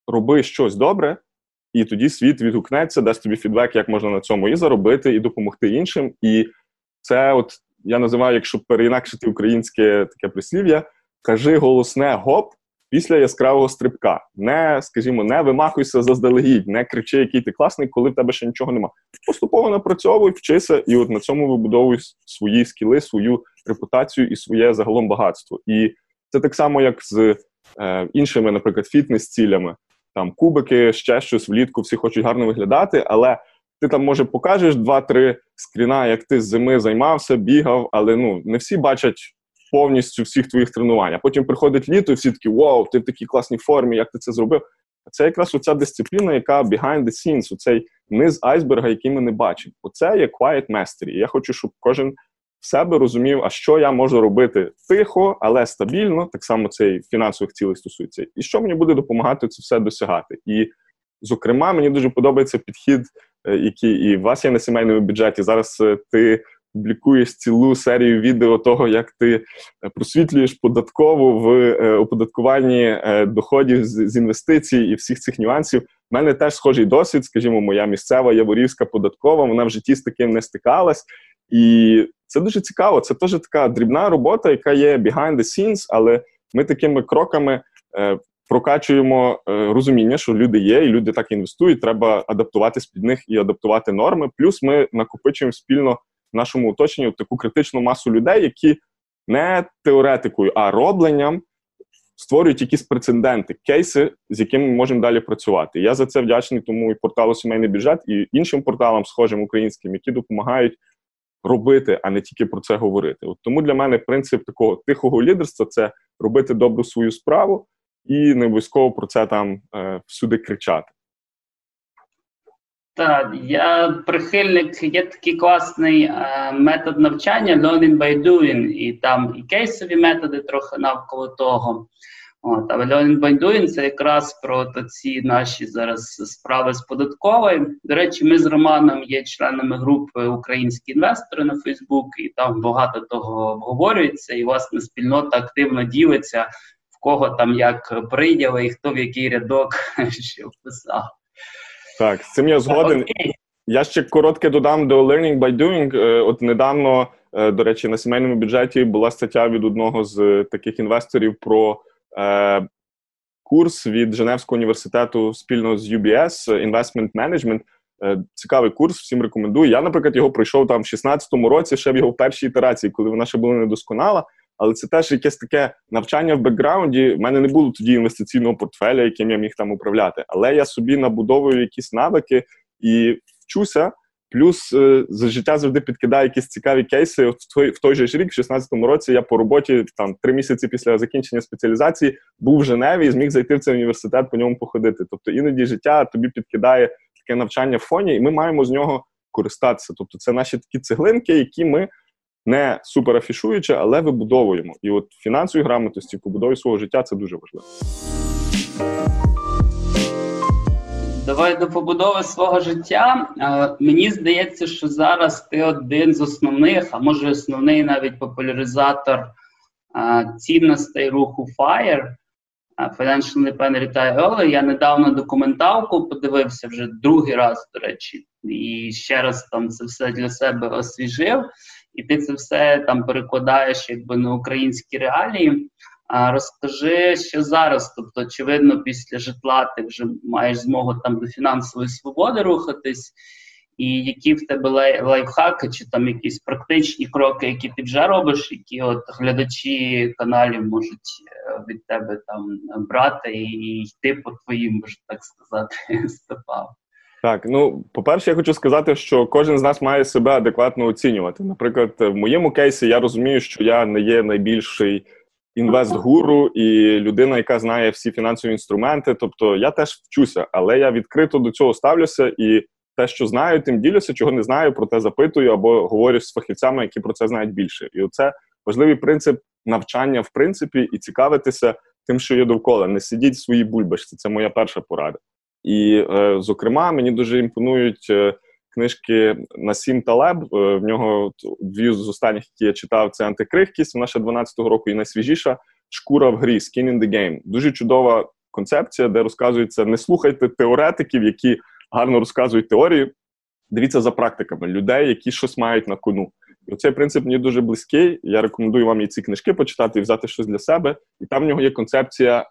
роби щось добре, і тоді світ відгукнеться, дасть тобі фідбек, як можна на цьому і заробити, і допомогти іншим. І це, от я називаю, якщо переінакшити українське таке прислів'я, кажи голосне гоп після яскравого стрибка. Не, скажімо, не вимахуйся заздалегідь, не кричи, який ти класний, коли в тебе ще нічого нема. Поступово напрацьовуй, вчися, і от на цьому вибудовуй свої скіли, свою репутацію і своє загалом багатство. І це так само, як з е, іншими, наприклад, фітнес-цілями. Там кубики, ще щось влітку, всі хочуть гарно виглядати, але ти там, може, покажеш два-три скріна, як ти з зими займався, бігав, але ну не всі бачать повністю всіх твоїх тренувань. А потім приходить літо, і всі такі вау, ти в такій класній формі, як ти це зробив. Це якраз оця дисципліна, яка behind the scenes, оцей низ айсберга, який ми не бачимо. Оце є quiet mastery. Я хочу, щоб кожен в себе розумів, а що я можу робити тихо, але стабільно, так само це і фінансових цілей стосується, і що мені буде допомагати це все досягати. І, зокрема, мені дуже подобається підхід, е, який і у вас є на сімейному бюджеті. Зараз е, ти публікуєш цілу серію відео того, як ти е, просвітлюєш податкову в е, оподаткуванні е, доходів з, інвестицій і всіх цих нюансів. У мене теж схожий досвід, скажімо, моя місцева яворівська податкова, вона в житті з таким не стикалась. І це дуже цікаво. Це теж така дрібна робота, яка є behind the scenes, але ми такими кроками прокачуємо розуміння, що люди є, і люди так інвестують. Треба адаптуватись під них і адаптувати норми. Плюс ми накопичуємо спільно в нашому оточенні таку критичну масу людей, які не теоретикою, а робленням створюють якісь прецеденти, кейси, з якими ми можемо далі працювати. Я за це вдячний тому і порталу Сімейний бюджет і іншим порталам, схожим українським, які допомагають робити, а не тільки про це говорити. От Тому для мене принцип такого тихого лідерства це робити добру свою справу і не обов'язково про це там е, всюди кричати. Так, я прихильник, є такий класний е, метод навчання learning by doing, і там і кейсові методи трохи навколо того. От, Але learning by doing це якраз про ці наші зараз справи з податковою. До речі, ми з Романом є членами групи Українські інвестори на Фейсбук, і там багато того обговорюється, і власне спільнота активно ділиться, в кого там як прийняли, і хто в який рядок що вписав. Так, з цим я згоден. Окей. Я ще коротке додам до Learning by Doing. Е, от недавно, е, до речі, на сімейному бюджеті була стаття від одного з таких інвесторів про е, курс від Женевського університету спільно з UBS Investment Management. Е, цікавий курс, всім рекомендую. Я, наприклад, його пройшов там в 16-му році, ще в його першій ітерації, коли вона ще була недосконала. Але це теж якесь таке навчання в бекграунді. У мене не було тоді інвестиційного портфеля, яким я міг там управляти. Але я собі набудовую якісь навики і вчуся. Плюс е, за життя завжди підкидає якісь цікаві кейси. В той, в той же ж рік, в 16-му році, я по роботі там три місяці після закінчення спеціалізації був в Женеві і зміг зайти в цей університет по ньому походити. Тобто іноді життя тобі підкидає таке навчання в фоні, і ми маємо з нього користатися. Тобто, це наші такі цеглинки, які ми не супер афішуючи, але вибудовуємо. І от фінансові грамотності, побудові свого життя це дуже важливо. Давай до побудови свого життя. Мені здається, що зараз ти один з основних, а може основний навіть популяризатор цінностей руху FIRE, Financial Independent Retire Early. Я недавно документалку подивився вже другий раз, до речі, і ще раз там це все для себе освіжив, і ти це все там перекладаєш якби на українські реалії. А розкажи, що зараз, тобто, очевидно, після житла ти вже маєш змогу там до фінансової свободи рухатись, і які в тебе лайфхаки, чи там якісь практичні кроки, які ти вже робиш, які от глядачі каналів можуть е, від тебе там брати і йти по твоїм, можна так сказати, стопам. Так, ну по-перше, я хочу сказати, що кожен з нас має себе адекватно оцінювати. Наприклад, в моєму кейсі я розумію, що я не є найбільший інвест-гуру і людина, яка знає всі фінансові інструменти. Тобто я теж вчуся, але я відкрито до цього ставлюся і те, що знаю, тим ділюся, чого не знаю, про те запитую або говорю з фахівцями, які про це знають більше. І оце важливий принцип навчання, в принципі, і цікавитися тим, що є довкола. Не сидіть в своїй бульбашці. Це моя перша порада. І, е, зокрема, мені дуже імпонують. Е, книжки Насім Талеб. Е, в нього дві з останніх, які я читав, це антикрихкість, вона ще 12-го року і найсвіжіша шкура в грі Skin in the Game. Дуже чудова концепція, де розказується: не слухайте теоретиків, які гарно розказують теорію. Дивіться за практиками людей, які щось мають на кону. І цей принцип мені дуже близький. Я рекомендую вам і ці книжки почитати і взяти щось для себе. І там в нього є концепція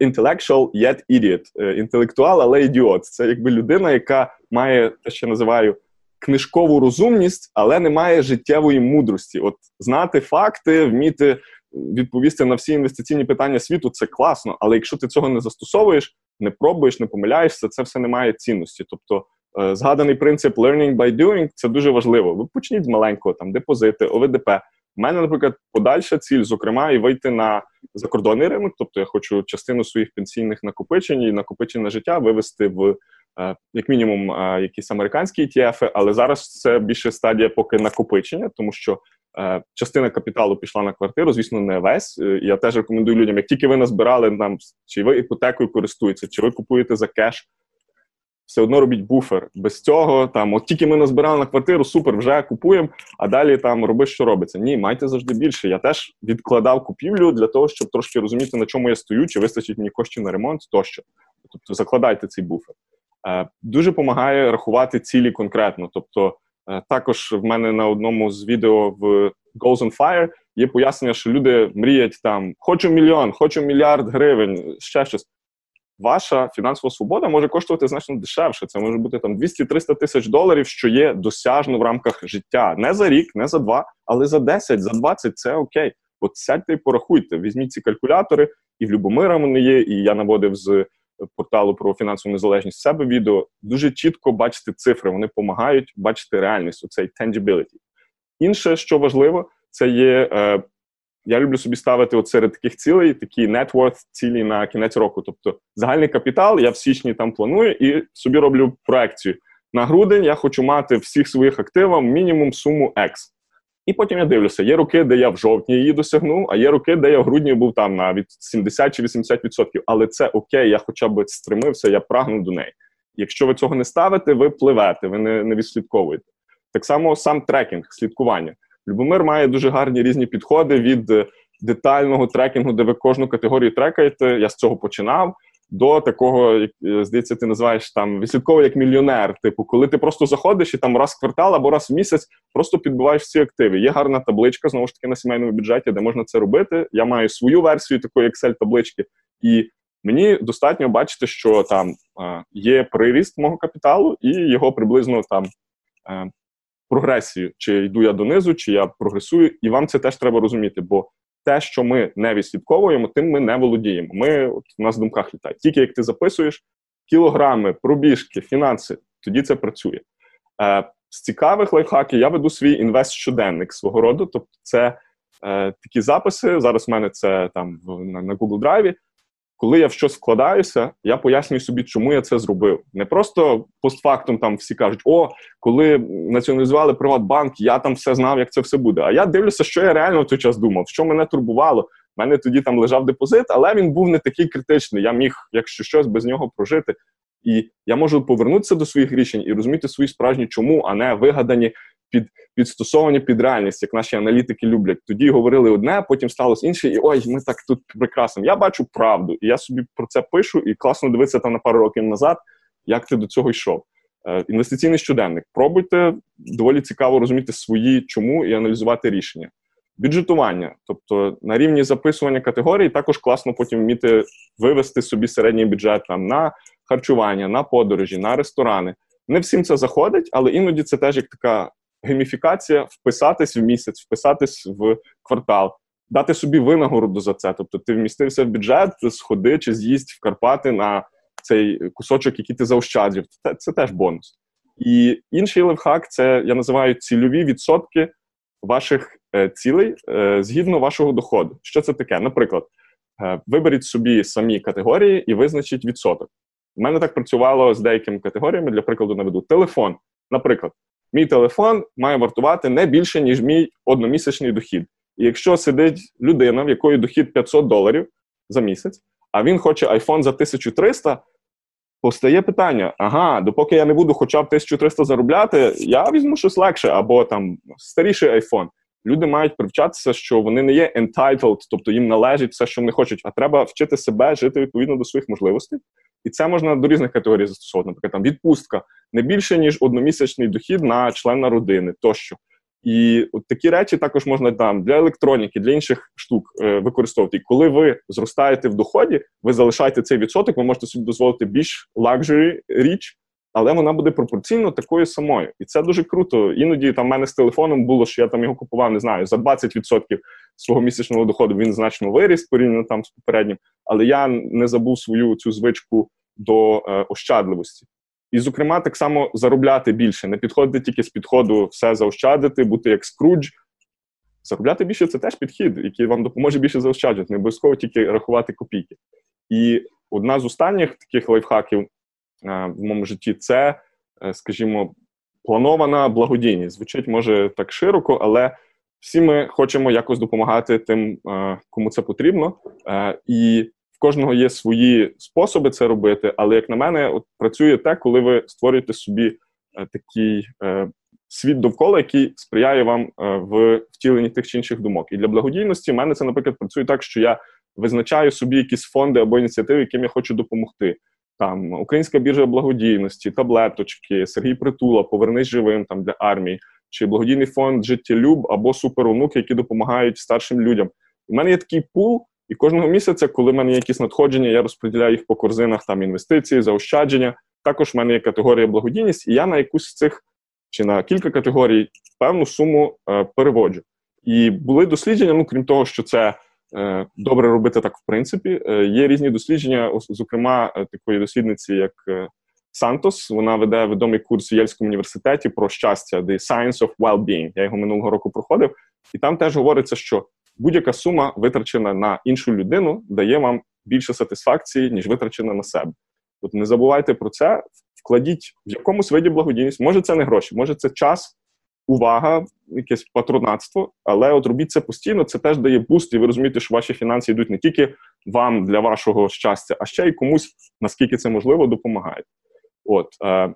intellectual yet idiot. Е, інтелектуал, але ідіот. Це якби людина, яка має те, що називаю книжкову розумність, але не має життєвої мудрості. От знати факти, вміти відповісти на всі інвестиційні питання світу це класно. Але якщо ти цього не застосовуєш, не пробуєш, не помиляєшся, це все не має цінності. Тобто. Е, згаданий принцип learning by doing це дуже важливо. Ви почніть з маленького там депозити, ОВДП. У мене, наприклад, подальша ціль, зокрема, і вийти на закордонний ринок. Тобто я хочу частину своїх пенсійних накопичень і накопичень на життя вивести в е, як мінімум е, якісь американські ETF, але зараз це більше стадія поки накопичення, тому що е, частина капіталу пішла на квартиру, звісно, не весь. Я теж рекомендую людям, як тільки ви назбирали нам, чи ви іпотекою користуєтеся, чи ви купуєте за кеш все одно робіть буфер. Без цього там, от тільки ми назбирали на квартиру, супер, вже купуємо, а далі там роби, що робиться. Ні, майте завжди більше. Я теж відкладав купівлю для того, щоб трошки розуміти, на чому я стою, чи вистачить мені коштів на ремонт тощо. Тобто закладайте цей буфер. Е, Дуже допомагає рахувати цілі конкретно. Тобто, е, також в мене на одному з відео в Goals on Fire є пояснення, що люди мріють там: хочу мільйон, хочу мільярд гривень, ще щось ваша фінансова свобода може коштувати значно дешевше. Це може бути там 200-300 тисяч доларів, що є досяжно в рамках життя. Не за рік, не за два, але за 10, за 20 це окей. От сядьте і порахуйте, візьміть ці калькулятори, і в Любомира вони є, і я наводив з порталу про фінансову незалежність себе відео. Дуже чітко бачити цифри, вони допомагають бачити реальність, оцей tangibility. Інше, що важливо, це є е, я люблю собі ставити от серед таких цілей, такі net worth цілі на кінець року. Тобто загальний капітал я в січні там планую і собі роблю проекцію. На грудень я хочу мати всіх своїх активів мінімум суму X. І потім я дивлюся, є роки, де я в жовтні її досягнув, а є роки, де я в грудні був там навіть 70 чи 80%. Але це окей, я хоча б стремився, я прагну до неї. Якщо ви цього не ставите, ви пливете, ви не, не відслідковуєте. Так само сам трекінг, слідкування. Любомир має дуже гарні різні підходи від е, детального трекінгу, де ви кожну категорію трекаєте. Я з цього починав. до такого, як е, здається, ти називаєш там відслідково як мільйонер. Типу, коли ти просто заходиш і там раз в квартал або раз в місяць просто підбиваєш всі активи. Є гарна табличка, знову ж таки, на сімейному бюджеті, де можна це робити. Я маю свою версію такої Excel-таблички, і мені достатньо бачити, що там е, є приріст мого капіталу, і його приблизно там. Прогресію, чи йду я донизу, чи я прогресую, і вам це теж треба розуміти, бо те, що ми не відслідковуємо, тим ми не володіємо. Ми от у нас в думках літають. Тільки як ти записуєш кілограми, пробіжки, фінанси, тоді це працює. Е, З цікавих лайфхаків я веду свій інвест-щоденник свого роду. Тобто, це е, такі записи. Зараз в мене це там на Google Drive, коли я в щось вкладаюся, я пояснюю собі, чому я це зробив. Не просто постфактум там всі кажуть, о, коли націоналізували Приватбанк, я там все знав, як це все буде. А я дивлюся, що я реально в той час думав, що мене турбувало. У мене тоді там лежав депозит, але він був не такий критичний. Я міг, якщо щось без нього прожити. І я можу повернутися до своїх рішень і розуміти свої справжні чому, а не вигадані під підстосовані під реальність, як наші аналітики люблять. Тоді говорили одне, потім сталося інше, і ой, ми так тут прекрасно. Я бачу правду, і я собі про це пишу, і класно дивитися там на пару років назад, як ти до цього йшов. Е, інвестиційний щоденник. Пробуйте доволі цікаво розуміти свої чому і аналізувати рішення. Бюджетування, тобто на рівні записування категорій, також класно потім вміти вивести собі середній бюджет там на харчування, на подорожі, на ресторани. Не всім це заходить, але іноді це теж як така гейміфікація, вписатись в місяць, вписатись в квартал, дати собі винагороду за це. Тобто ти вмістився в бюджет, сходи чи з'їсть в Карпати на цей кусочок, який ти заощаджив. Це, це теж бонус. І інший левхак це я називаю цільові відсотки ваших е, цілей е, згідно вашого доходу. Що це таке? Наприклад, е, виберіть собі самі категорії і визначіть відсоток. У мене так працювало з деякими категоріями. Для прикладу, наведу телефон. Наприклад, мій телефон має вартувати не більше, ніж мій одномісячний дохід. І якщо сидить людина, в якої дохід 500 доларів за місяць, а він хоче iPhone за 1300, постає питання: ага, допоки я не буду хоча б 1300 заробляти, я візьму щось легше, або там старіший iPhone. Люди мають привчатися, що вони не є entitled, тобто їм належить все, що вони хочуть, а треба вчити себе жити відповідно до своїх можливостей. І це можна до різних категорій застосовувати. Наприклад, там відпустка не більше ніж одномісячний дохід на члена родини тощо. І от такі речі також можна там для електроніки, для інших штук е, використовувати. І коли ви зростаєте в доході, ви залишаєте цей відсоток, ви можете собі дозволити більш лакжері річ, але вона буде пропорційно такою самою. І це дуже круто. Іноді там в мене з телефоном було, що я там його купував, не знаю, за 20% свого місячного доходу він значно виріс порівняно там з попереднім, але я не забув свою цю звичку до е, ощадливості. І, зокрема, так само заробляти більше, не підходити тільки з підходу все заощадити, бути як скрудж. Заробляти більше це теж підхід, який вам допоможе більше заощаджувати, не обов'язково тільки рахувати копійки. І одна з останніх таких лайфхаків е, в моєму житті це, е, скажімо, планована благодійність. Звучить може так широко, але всі ми хочемо якось допомагати тим, е, кому це потрібно. Е, і в кожного є свої способи це робити, але як на мене, от працює те, коли ви створюєте собі е, такий світ довкола, який сприяє вам в втіленні тих чи інших думок. І для благодійності в мене це, наприклад, працює так, що я визначаю собі якісь фонди або ініціативи, яким я хочу допомогти. Там Українська біржа благодійності, таблеточки, Сергій Притула, Повернись живим там для армії, чи благодійний фонд Життєлюб або суперонуки, які допомагають старшим людям. У мене є такий пул. І кожного місяця, коли в мене є якісь надходження, я розподіляю їх по корзинах там інвестиції, заощадження. Також в мене є категорія благодійність, і я на якусь з цих чи на кілька категорій певну суму е, переводжу. І були дослідження, ну крім того, що це е, добре робити так, в принципі. Е, є різні дослідження, зокрема, е, такої дослідниці, як е, Сантос. Вона веде відомий курс в Єльському університеті про щастя, The Science of Well-being. Я його минулого року проходив, і там теж говориться, що будь-яка сума, витрачена на іншу людину, дає вам більше сатисфакції, ніж витрачена на себе. От не забувайте про це, вкладіть в якомусь виді благодійність. Може, це не гроші, може це час, увага, якесь патронатство, але от робіть це постійно, це теж дає буст, і ви розумієте, що ваші фінанси йдуть не тільки вам для вашого щастя, а ще й комусь, наскільки це можливо, допомагають. От е,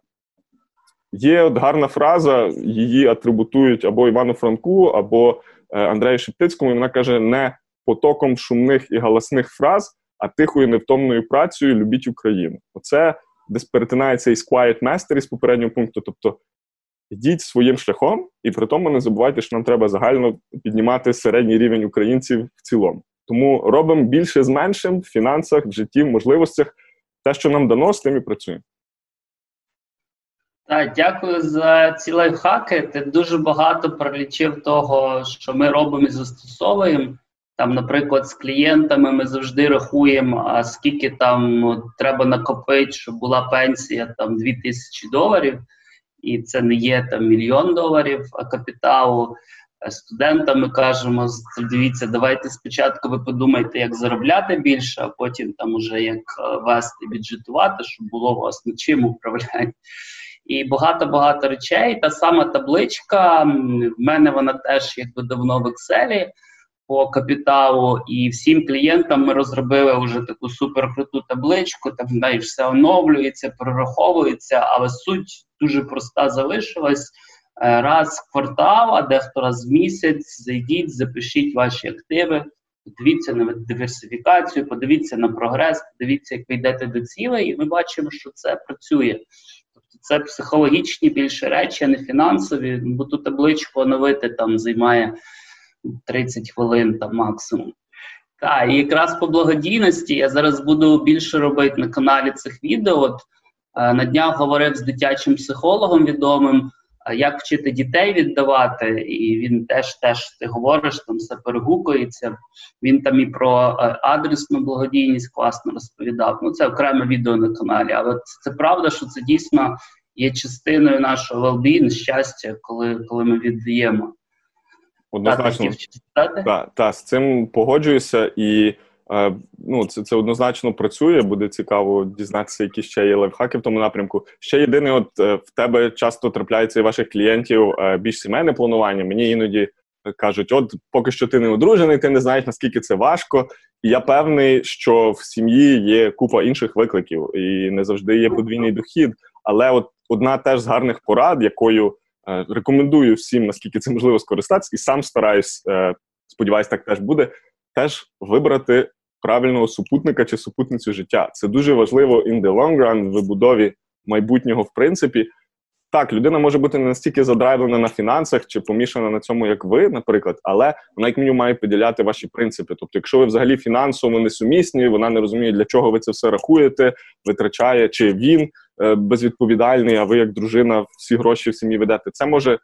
є от гарна фраза, її атрибутують або Івану Франку, або Е, Андрею Шептицькому, і вона каже: не потоком шумних і галасних фраз, а тихою невтомною працею любіть Україну. Оце десь перетинається із Quiet Master із попереднього пункту. Тобто йдіть своїм шляхом, і при тому не забувайте, що нам треба загально піднімати середній рівень українців в цілому. Тому робимо більше з меншим в фінансах, в житті, в можливостях. Те, що нам дано, з тим і працюємо. Так, дякую за ці лайфхаки. Ти дуже багато пролічив того, що ми робимо і застосовуємо. Там, наприклад, з клієнтами ми завжди рахуємо, а скільки там ну, треба накопити, щоб була пенсія там 2000 доларів, і це не є там мільйон доларів капіталу. Студентам ми кажемо, дивіться, давайте спочатку ви подумайте, як заробляти більше, а потім там уже як е, вести бюджетувати, щоб було у вас над чим управляти. І багато-багато речей. Та сама табличка. В мене вона теж якби давно в Excel по капіталу, і всім клієнтам ми розробили вже таку суперкруту табличку. Там знаєш, все оновлюється, прораховується, але суть дуже проста залишилась. Е, раз в квартал, а дехто раз в місяць. Зайдіть, запишіть ваші активи, подивіться на диверсифікацію, подивіться на прогрес, подивіться, як ви йдете до цілей, і ми бачимо, що це працює. Це психологічні більше речі, а не фінансові, бо ту табличку оновити там займає 30 хвилин там максимум. Так, і якраз по благодійності я зараз буду більше робити на каналі цих відео. От, е, На днях говорив з дитячим психологом відомим як вчити дітей віддавати, і він теж теж ти говориш, там все перегукується. Він там і про е, адресну благодійність класно розповідав. Ну це окреме відео на каналі. Але це правда, що це дійсно є частиною нашого велбін, щастя, коли коли ми віддаємо. Однозначно, Так, та, з цим погоджуюся і. Е, ну, це це однозначно працює. Буде цікаво дізнатися, які ще є лайфхаки в тому напрямку. Ще єдине, от е, в тебе часто трапляється і ваших клієнтів е, більш сімейне планування. Мені іноді кажуть: от поки що ти не одружений, ти не знаєш наскільки це важко. І я певний, що в сім'ї є купа інших викликів, і не завжди є подвійний дохід. Але от одна теж з гарних порад, якою рекомендую всім, наскільки це можливо скористатися, і сам стараюсь, сподіваюсь, так теж буде. Теж вибрати правильного супутника чи супутницю життя. Це дуже важливо in the long run в вибудові майбутнього, в принципі. Так, людина може бути не настільки задрайвлена на фінансах чи помішана на цьому, як ви, наприклад, але вона як мінімум має поділяти ваші принципи. Тобто, якщо ви взагалі фінансово несумісні, вона не розуміє, для чого ви це все рахуєте, витрачає, чи він е, безвідповідальний, а ви як дружина всі гроші в сім'ї ведете. Це може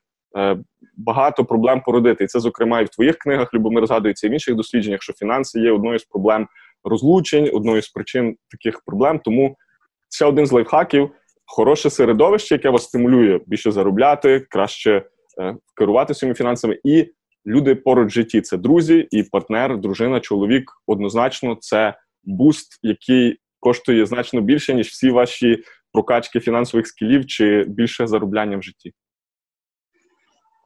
багато проблем породити. І це, зокрема, і в твоїх книгах Любомир згадується і в інших дослідженнях, що фінанси є одною з проблем розлучень, одною з причин таких проблем. Тому ще один з лайфхаків хороше середовище, яке вас стимулює більше заробляти, краще е, керувати своїми фінансами. І люди поруч в житті це друзі і партнер, дружина, чоловік. Однозначно, це буст, який коштує значно більше, ніж всі ваші прокачки фінансових скілів чи більше заробляння в житті.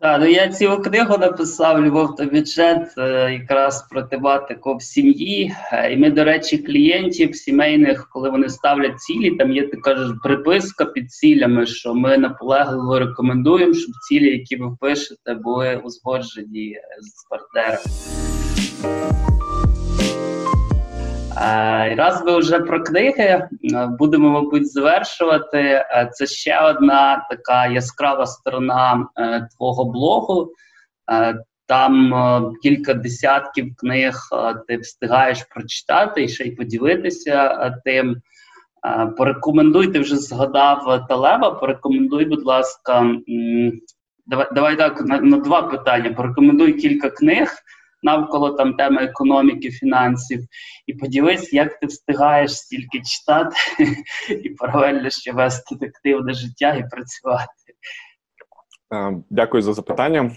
Так, ну я цілу книгу написав Любов та бюджет е, якраз про тематику в сім'ї. Е, і ми, до речі, клієнтів сімейних, коли вони ставлять цілі, там є така ж приписка під цілями, що ми наполегливо рекомендуємо, щоб цілі, які ви пишете, були узгоджені з партнером. Раз ви вже про книги е, будемо, мабуть, завершувати. Е, це ще одна така яскрава сторона е, твого блогу. Там кілька десятків книг ти встигаєш прочитати і ще й поділитися тим. Порекомендуй, ти вже згадав Талеба. Порекомендуй, будь ласка, давай давай так на, на два питання. Порекомендуй кілька книг навколо там теми економіки, фінансів, і поділись, як ти встигаєш стільки читати і паралельно ще вести активне життя і працювати. Дякую за запитання.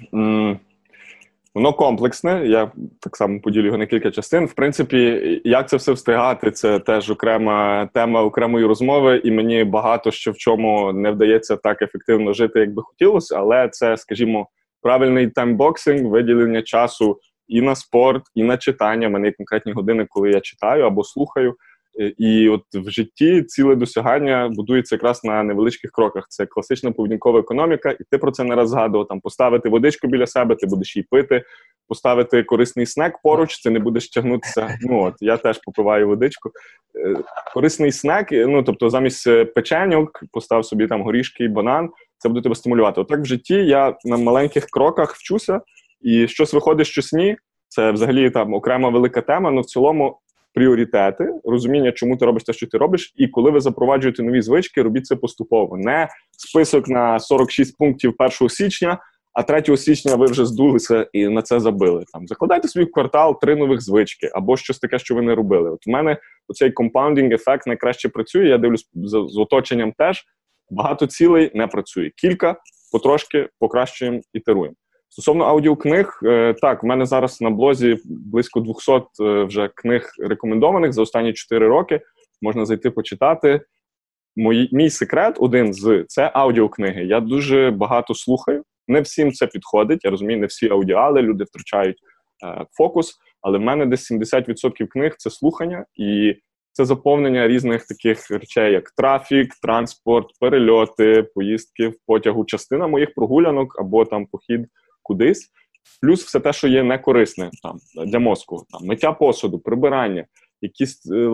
Воно комплексне, я так само поділю його на кілька частин. В принципі, як це все встигати, це теж окрема тема окремої розмови, і мені багато що в чому не вдається так ефективно жити, як би хотілося, але це, скажімо, правильний таймбоксинг, виділення часу і на спорт, і на читання. У мене є конкретні години, коли я читаю або слухаю. Е, і от в житті ціле досягання будується якраз на невеличких кроках. Це класична поведінкова економіка, і ти про це не раз згадував. Там поставити водичку біля себе, ти будеш її пити, поставити корисний снек поруч, ти не будеш тягнутися. Ну от я теж попиваю водичку. Е, корисний снек, ну тобто, замість е, печеньок постав собі там горішки і банан. Це буде тебе стимулювати. Отак в житті я на маленьких кроках вчуся, і щось виходить, щось ні. Це взагалі там окрема велика тема. але в цілому пріоритети, розуміння, чому ти робиш те, що ти робиш, і коли ви запроваджуєте нові звички, робіть це поступово. Не список на 46 пунктів 1 січня, а 3 січня ви вже здулися і на це забили. Там закладайте собі в квартал три нових звички або щось таке, що ви не робили. От у мене оцей компаундінг ефект найкраще працює. Я дивлюсь з, з оточенням теж. Багато цілей не працює. Кілька потрошки покращуємо ітеруємо. Стосовно аудіокниг, е, так, в мене зараз на блозі близько 200 е, вже книг рекомендованих за останні 4 роки. Можна зайти почитати. Мій, мій секрет один з це аудіокниги. Я дуже багато слухаю. Не всім це підходить. Я розумію, не всі аудіали, люди втрачають е, фокус. Але в мене десь 70% книг це слухання, і це заповнення різних таких речей, як трафік, транспорт, перельоти, поїздки в потягу, частина моїх прогулянок або там похід кудись, плюс все те, що є некорисне там для мозку, там миття посуду, прибирання, якісь е,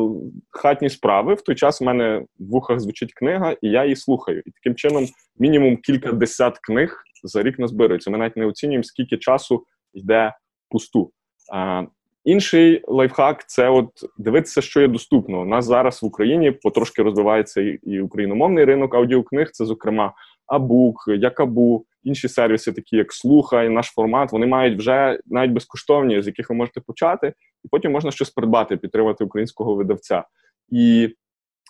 хатні справи. В той час в мене в вухах звучить книга, і я її слухаю. І таким чином, мінімум кілька десят книг за рік назбирується. Ми навіть не оцінюємо, скільки часу йде пусту. А, Інший лайфхак це от дивитися, що є доступно. У нас зараз в Україні потрошки розвивається і україномовний ринок аудіокниг. Це, зокрема, Абук, Якабу, інші сервіси, такі як Слухай, наш формат, вони мають вже навіть безкоштовні, з яких ви можете почати, і потім можна щось придбати, підтримати українського видавця. І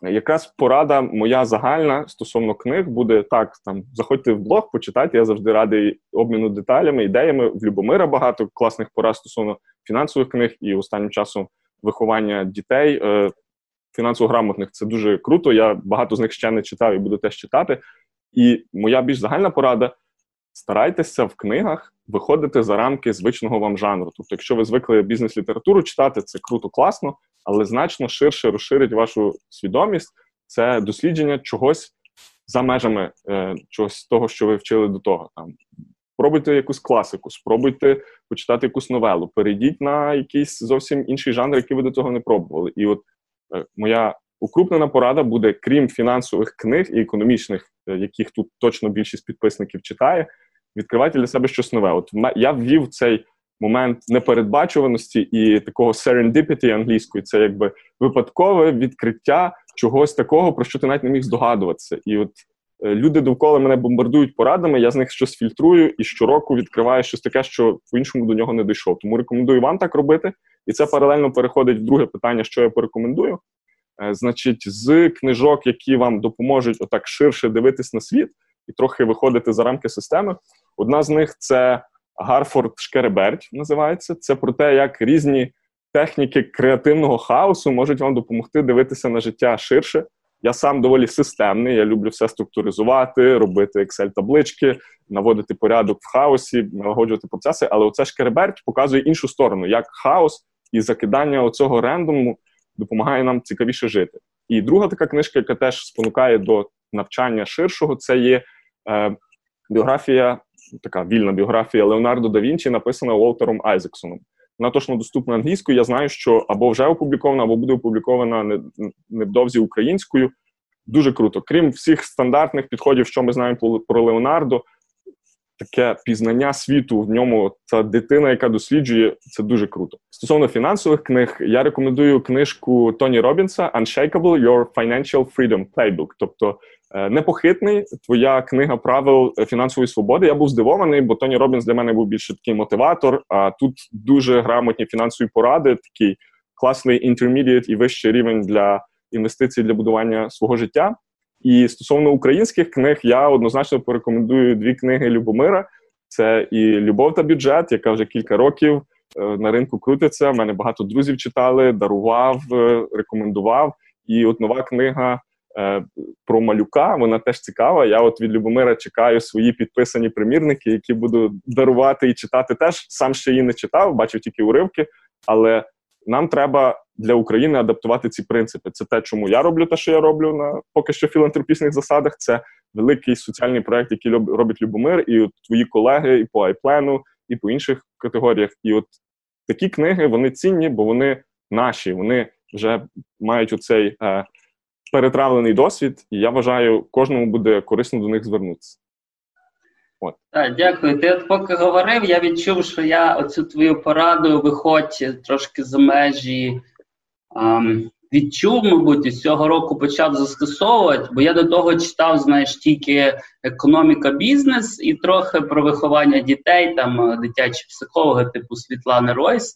якраз порада моя загальна стосовно книг буде так: там заходьте в блог, почитайте. Я завжди радий обміну деталями, ідеями. В Любомира багато класних порад стосовно фінансових книг і останнім часом виховання дітей. Е, фінансово грамотних це дуже круто. Я багато з них ще не читав і буду теж читати. І моя більш загальна порада старайтеся в книгах виходити за рамки звичного вам жанру. Тобто, якщо ви звикли бізнес-літературу читати, це круто, класно, але значно ширше розширить вашу свідомість це дослідження чогось за межами е, чогось того, що ви вчили до того. Там Пробуйте якусь класику, спробуйте почитати якусь новелу, перейдіть на якийсь зовсім інший жанр, який ви до того не пробували. І от е, моя укрупнена порада буде, крім фінансових книг і економічних, е, яких тут точно більшість підписників читає, відкривайте для себе щось нове. От я ввів цей момент непередбачуваності і такого serendipity англійською, це якби випадкове відкриття чогось такого, про що ти навіть не міг здогадуватися. І от е, люди довкола мене бомбардують порадами, я з них щось фільтрую і щороку відкриваю щось таке, що по-іншому до нього не дійшов. Тому рекомендую вам так робити. І це паралельно переходить в друге питання, що я порекомендую. Е, значить, з книжок, які вам допоможуть отак ширше дивитись на світ і трохи виходити за рамки системи. Одна з них це Гарфорд Шкереберть, називається. Це про те, як різні техніки креативного хаосу можуть вам допомогти дивитися на життя ширше. Я сам доволі системний. Я люблю все структуризувати, робити Excel-таблички, наводити порядок в хаосі, налагоджувати процеси. Але оце Шкереберть показує іншу сторону, як хаос і закидання оцього рендому допомагає нам цікавіше жити. І друга така книжка, яка теж спонукає до навчання ширшого, це є е, біографія, така вільна біографія Леонардо да Вінчі, написана Уолтером Айзексоном. Вона точно доступна англійською. Я знаю, що або вже опублікована, або буде опублікована невдовзі українською. Дуже круто. Крім всіх стандартних підходів, що ми знаємо про Леонардо, таке пізнання світу в ньому та дитина, яка досліджує, це дуже круто. Стосовно фінансових книг, я рекомендую книжку Тоні Робінса Unshakeable Your Financial Freedom Playbook. Тобто непохитний твоя книга правил фінансової свободи. Я був здивований, бо Тоні Робінс для мене був більше такий мотиватор. А тут дуже грамотні фінансові поради, такий класний intermediate і вищий рівень для інвестицій для будування свого життя. І стосовно українських книг, я однозначно порекомендую дві книги Любомира: це і Любов та бюджет, яка вже кілька років е, на ринку крутиться. У мене багато друзів читали, дарував, е, рекомендував. І от нова книга е, про малюка, вона теж цікава. Я от від Любомира чекаю свої підписані примірники, які буду дарувати і читати. Теж сам ще її не читав, бачив тільки уривки, але нам треба для України адаптувати ці принципи. Це те, чому я роблю те, що я роблю на поки що філантропічних засадах. Це великий соціальний проект, який робить Любомир, і от твої колеги і по айплену, і по інших категоріях. І от такі книги вони цінні, бо вони наші, вони вже мають оцей е, перетравлений досвід, і я вважаю, кожному буде корисно до них звернутися. От. Так, дякую. Ти от поки говорив, я відчув, що я оцю твою пораду виходь трошки за межі. Ем, відчув, мабуть, і з цього року почав застосовувати, бо я до того читав, знаєш, тільки економіка, бізнес і трохи про виховання дітей, там дитячі психологи, типу Світлани Ройс.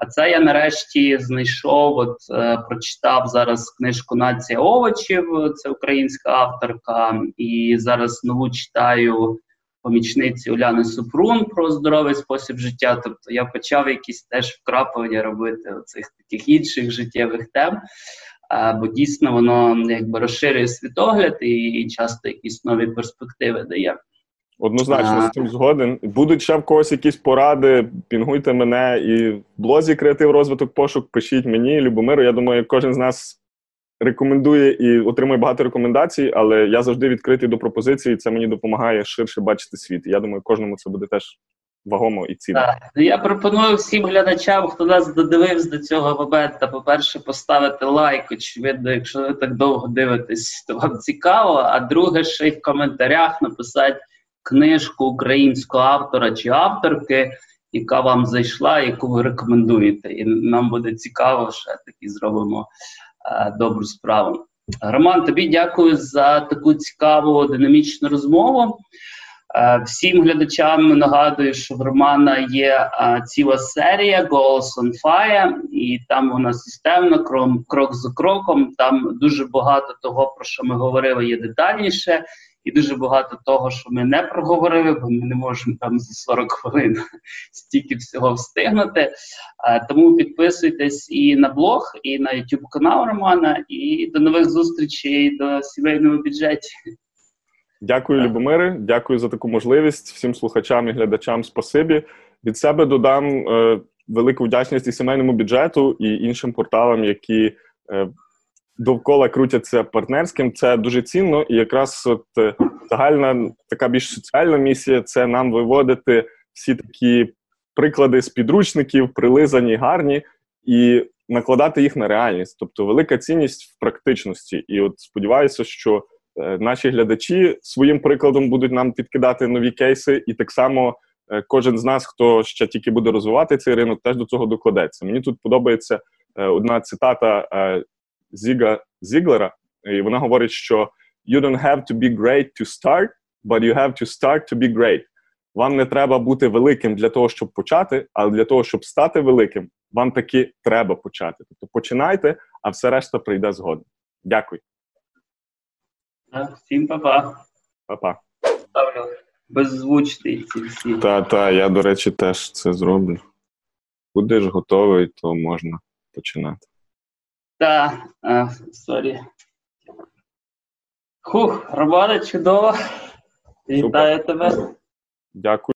А це я нарешті знайшов, от е, прочитав зараз книжку Нація овочів, це українська авторка, і зараз нову читаю помічниці Уляни Супрун про здоровий спосіб життя. Тобто я почав якісь теж вкраплення робити цих таких інших життєвих тем. Бо дійсно воно якби розширює світогляд і часто якісь нові перспективи дає. Однозначно з цим згоден. Будуть ще в когось якісь поради, пінгуйте мене і в блозі креатив розвиток пошук. Пишіть мені, Любомиру. Я думаю, кожен з нас рекомендує і отримує багато рекомендацій, але я завжди відкритий до пропозицій. Це мені допомагає ширше бачити світ. Я думаю, кожному це буде теж вагомо і цінно. Так. Ну, я пропоную всім глядачам, хто нас додивився до цього моменту, по-перше, поставити лайк. Очевидно, якщо ви так довго дивитесь, то вам цікаво. А друге, ще й в коментарях написати книжку українського автора чи авторки. Яка вам зайшла, яку ви рекомендуєте, і нам буде цікаво, що таки зробимо Е, добру справу. Роман, тобі дякую за таку цікаву динамічну розмову. Е, всім глядачам нагадую, що в Романа є е, ціла серія Goals on Fire, і там вона системно, крок за кроком. Там дуже багато того, про що ми говорили, є детальніше і дуже багато того, що ми не проговорили, бо ми не можемо там за 40 хвилин стільки всього встигнути. Тому підписуйтесь і на блог, і на YouTube канал Романа, і до нових зустрічей до сімейного бюджеті. Дякую, Любомире. Дякую за таку можливість. Всім слухачам і глядачам спасибі. Від себе додам е, велику вдячність і сімейному бюджету і іншим порталам, які е, довкола крутяться партнерським, це дуже цінно, і якраз от е, загальна така більш соціальна місія це нам виводити всі такі приклади з підручників, прилизані, гарні, і накладати їх на реальність. Тобто велика цінність в практичності. І от сподіваюся, що е, наші глядачі своїм прикладом будуть нам підкидати нові кейси, і так само. Е, кожен з нас, хто ще тільки буде розвивати цей ринок, теж до цього докладеться. Мені тут подобається одна цитата Зіга Зіглера, і вона говорить, що you don't have to be great to start, but you have to start to be great. Вам не треба бути великим для того, щоб почати, але для того, щоб стати великим, вам таки треба почати. Тобто починайте, а все решта прийде згодом. Дякую. Всім па-па. Па-па. Ставлю беззвучний ці всі. Та, та, я, до речі, теж це зроблю. Будеш готовий, то можна починати. Так, sorry. Хух, робота чудова. Вітаю тебе. Дякую.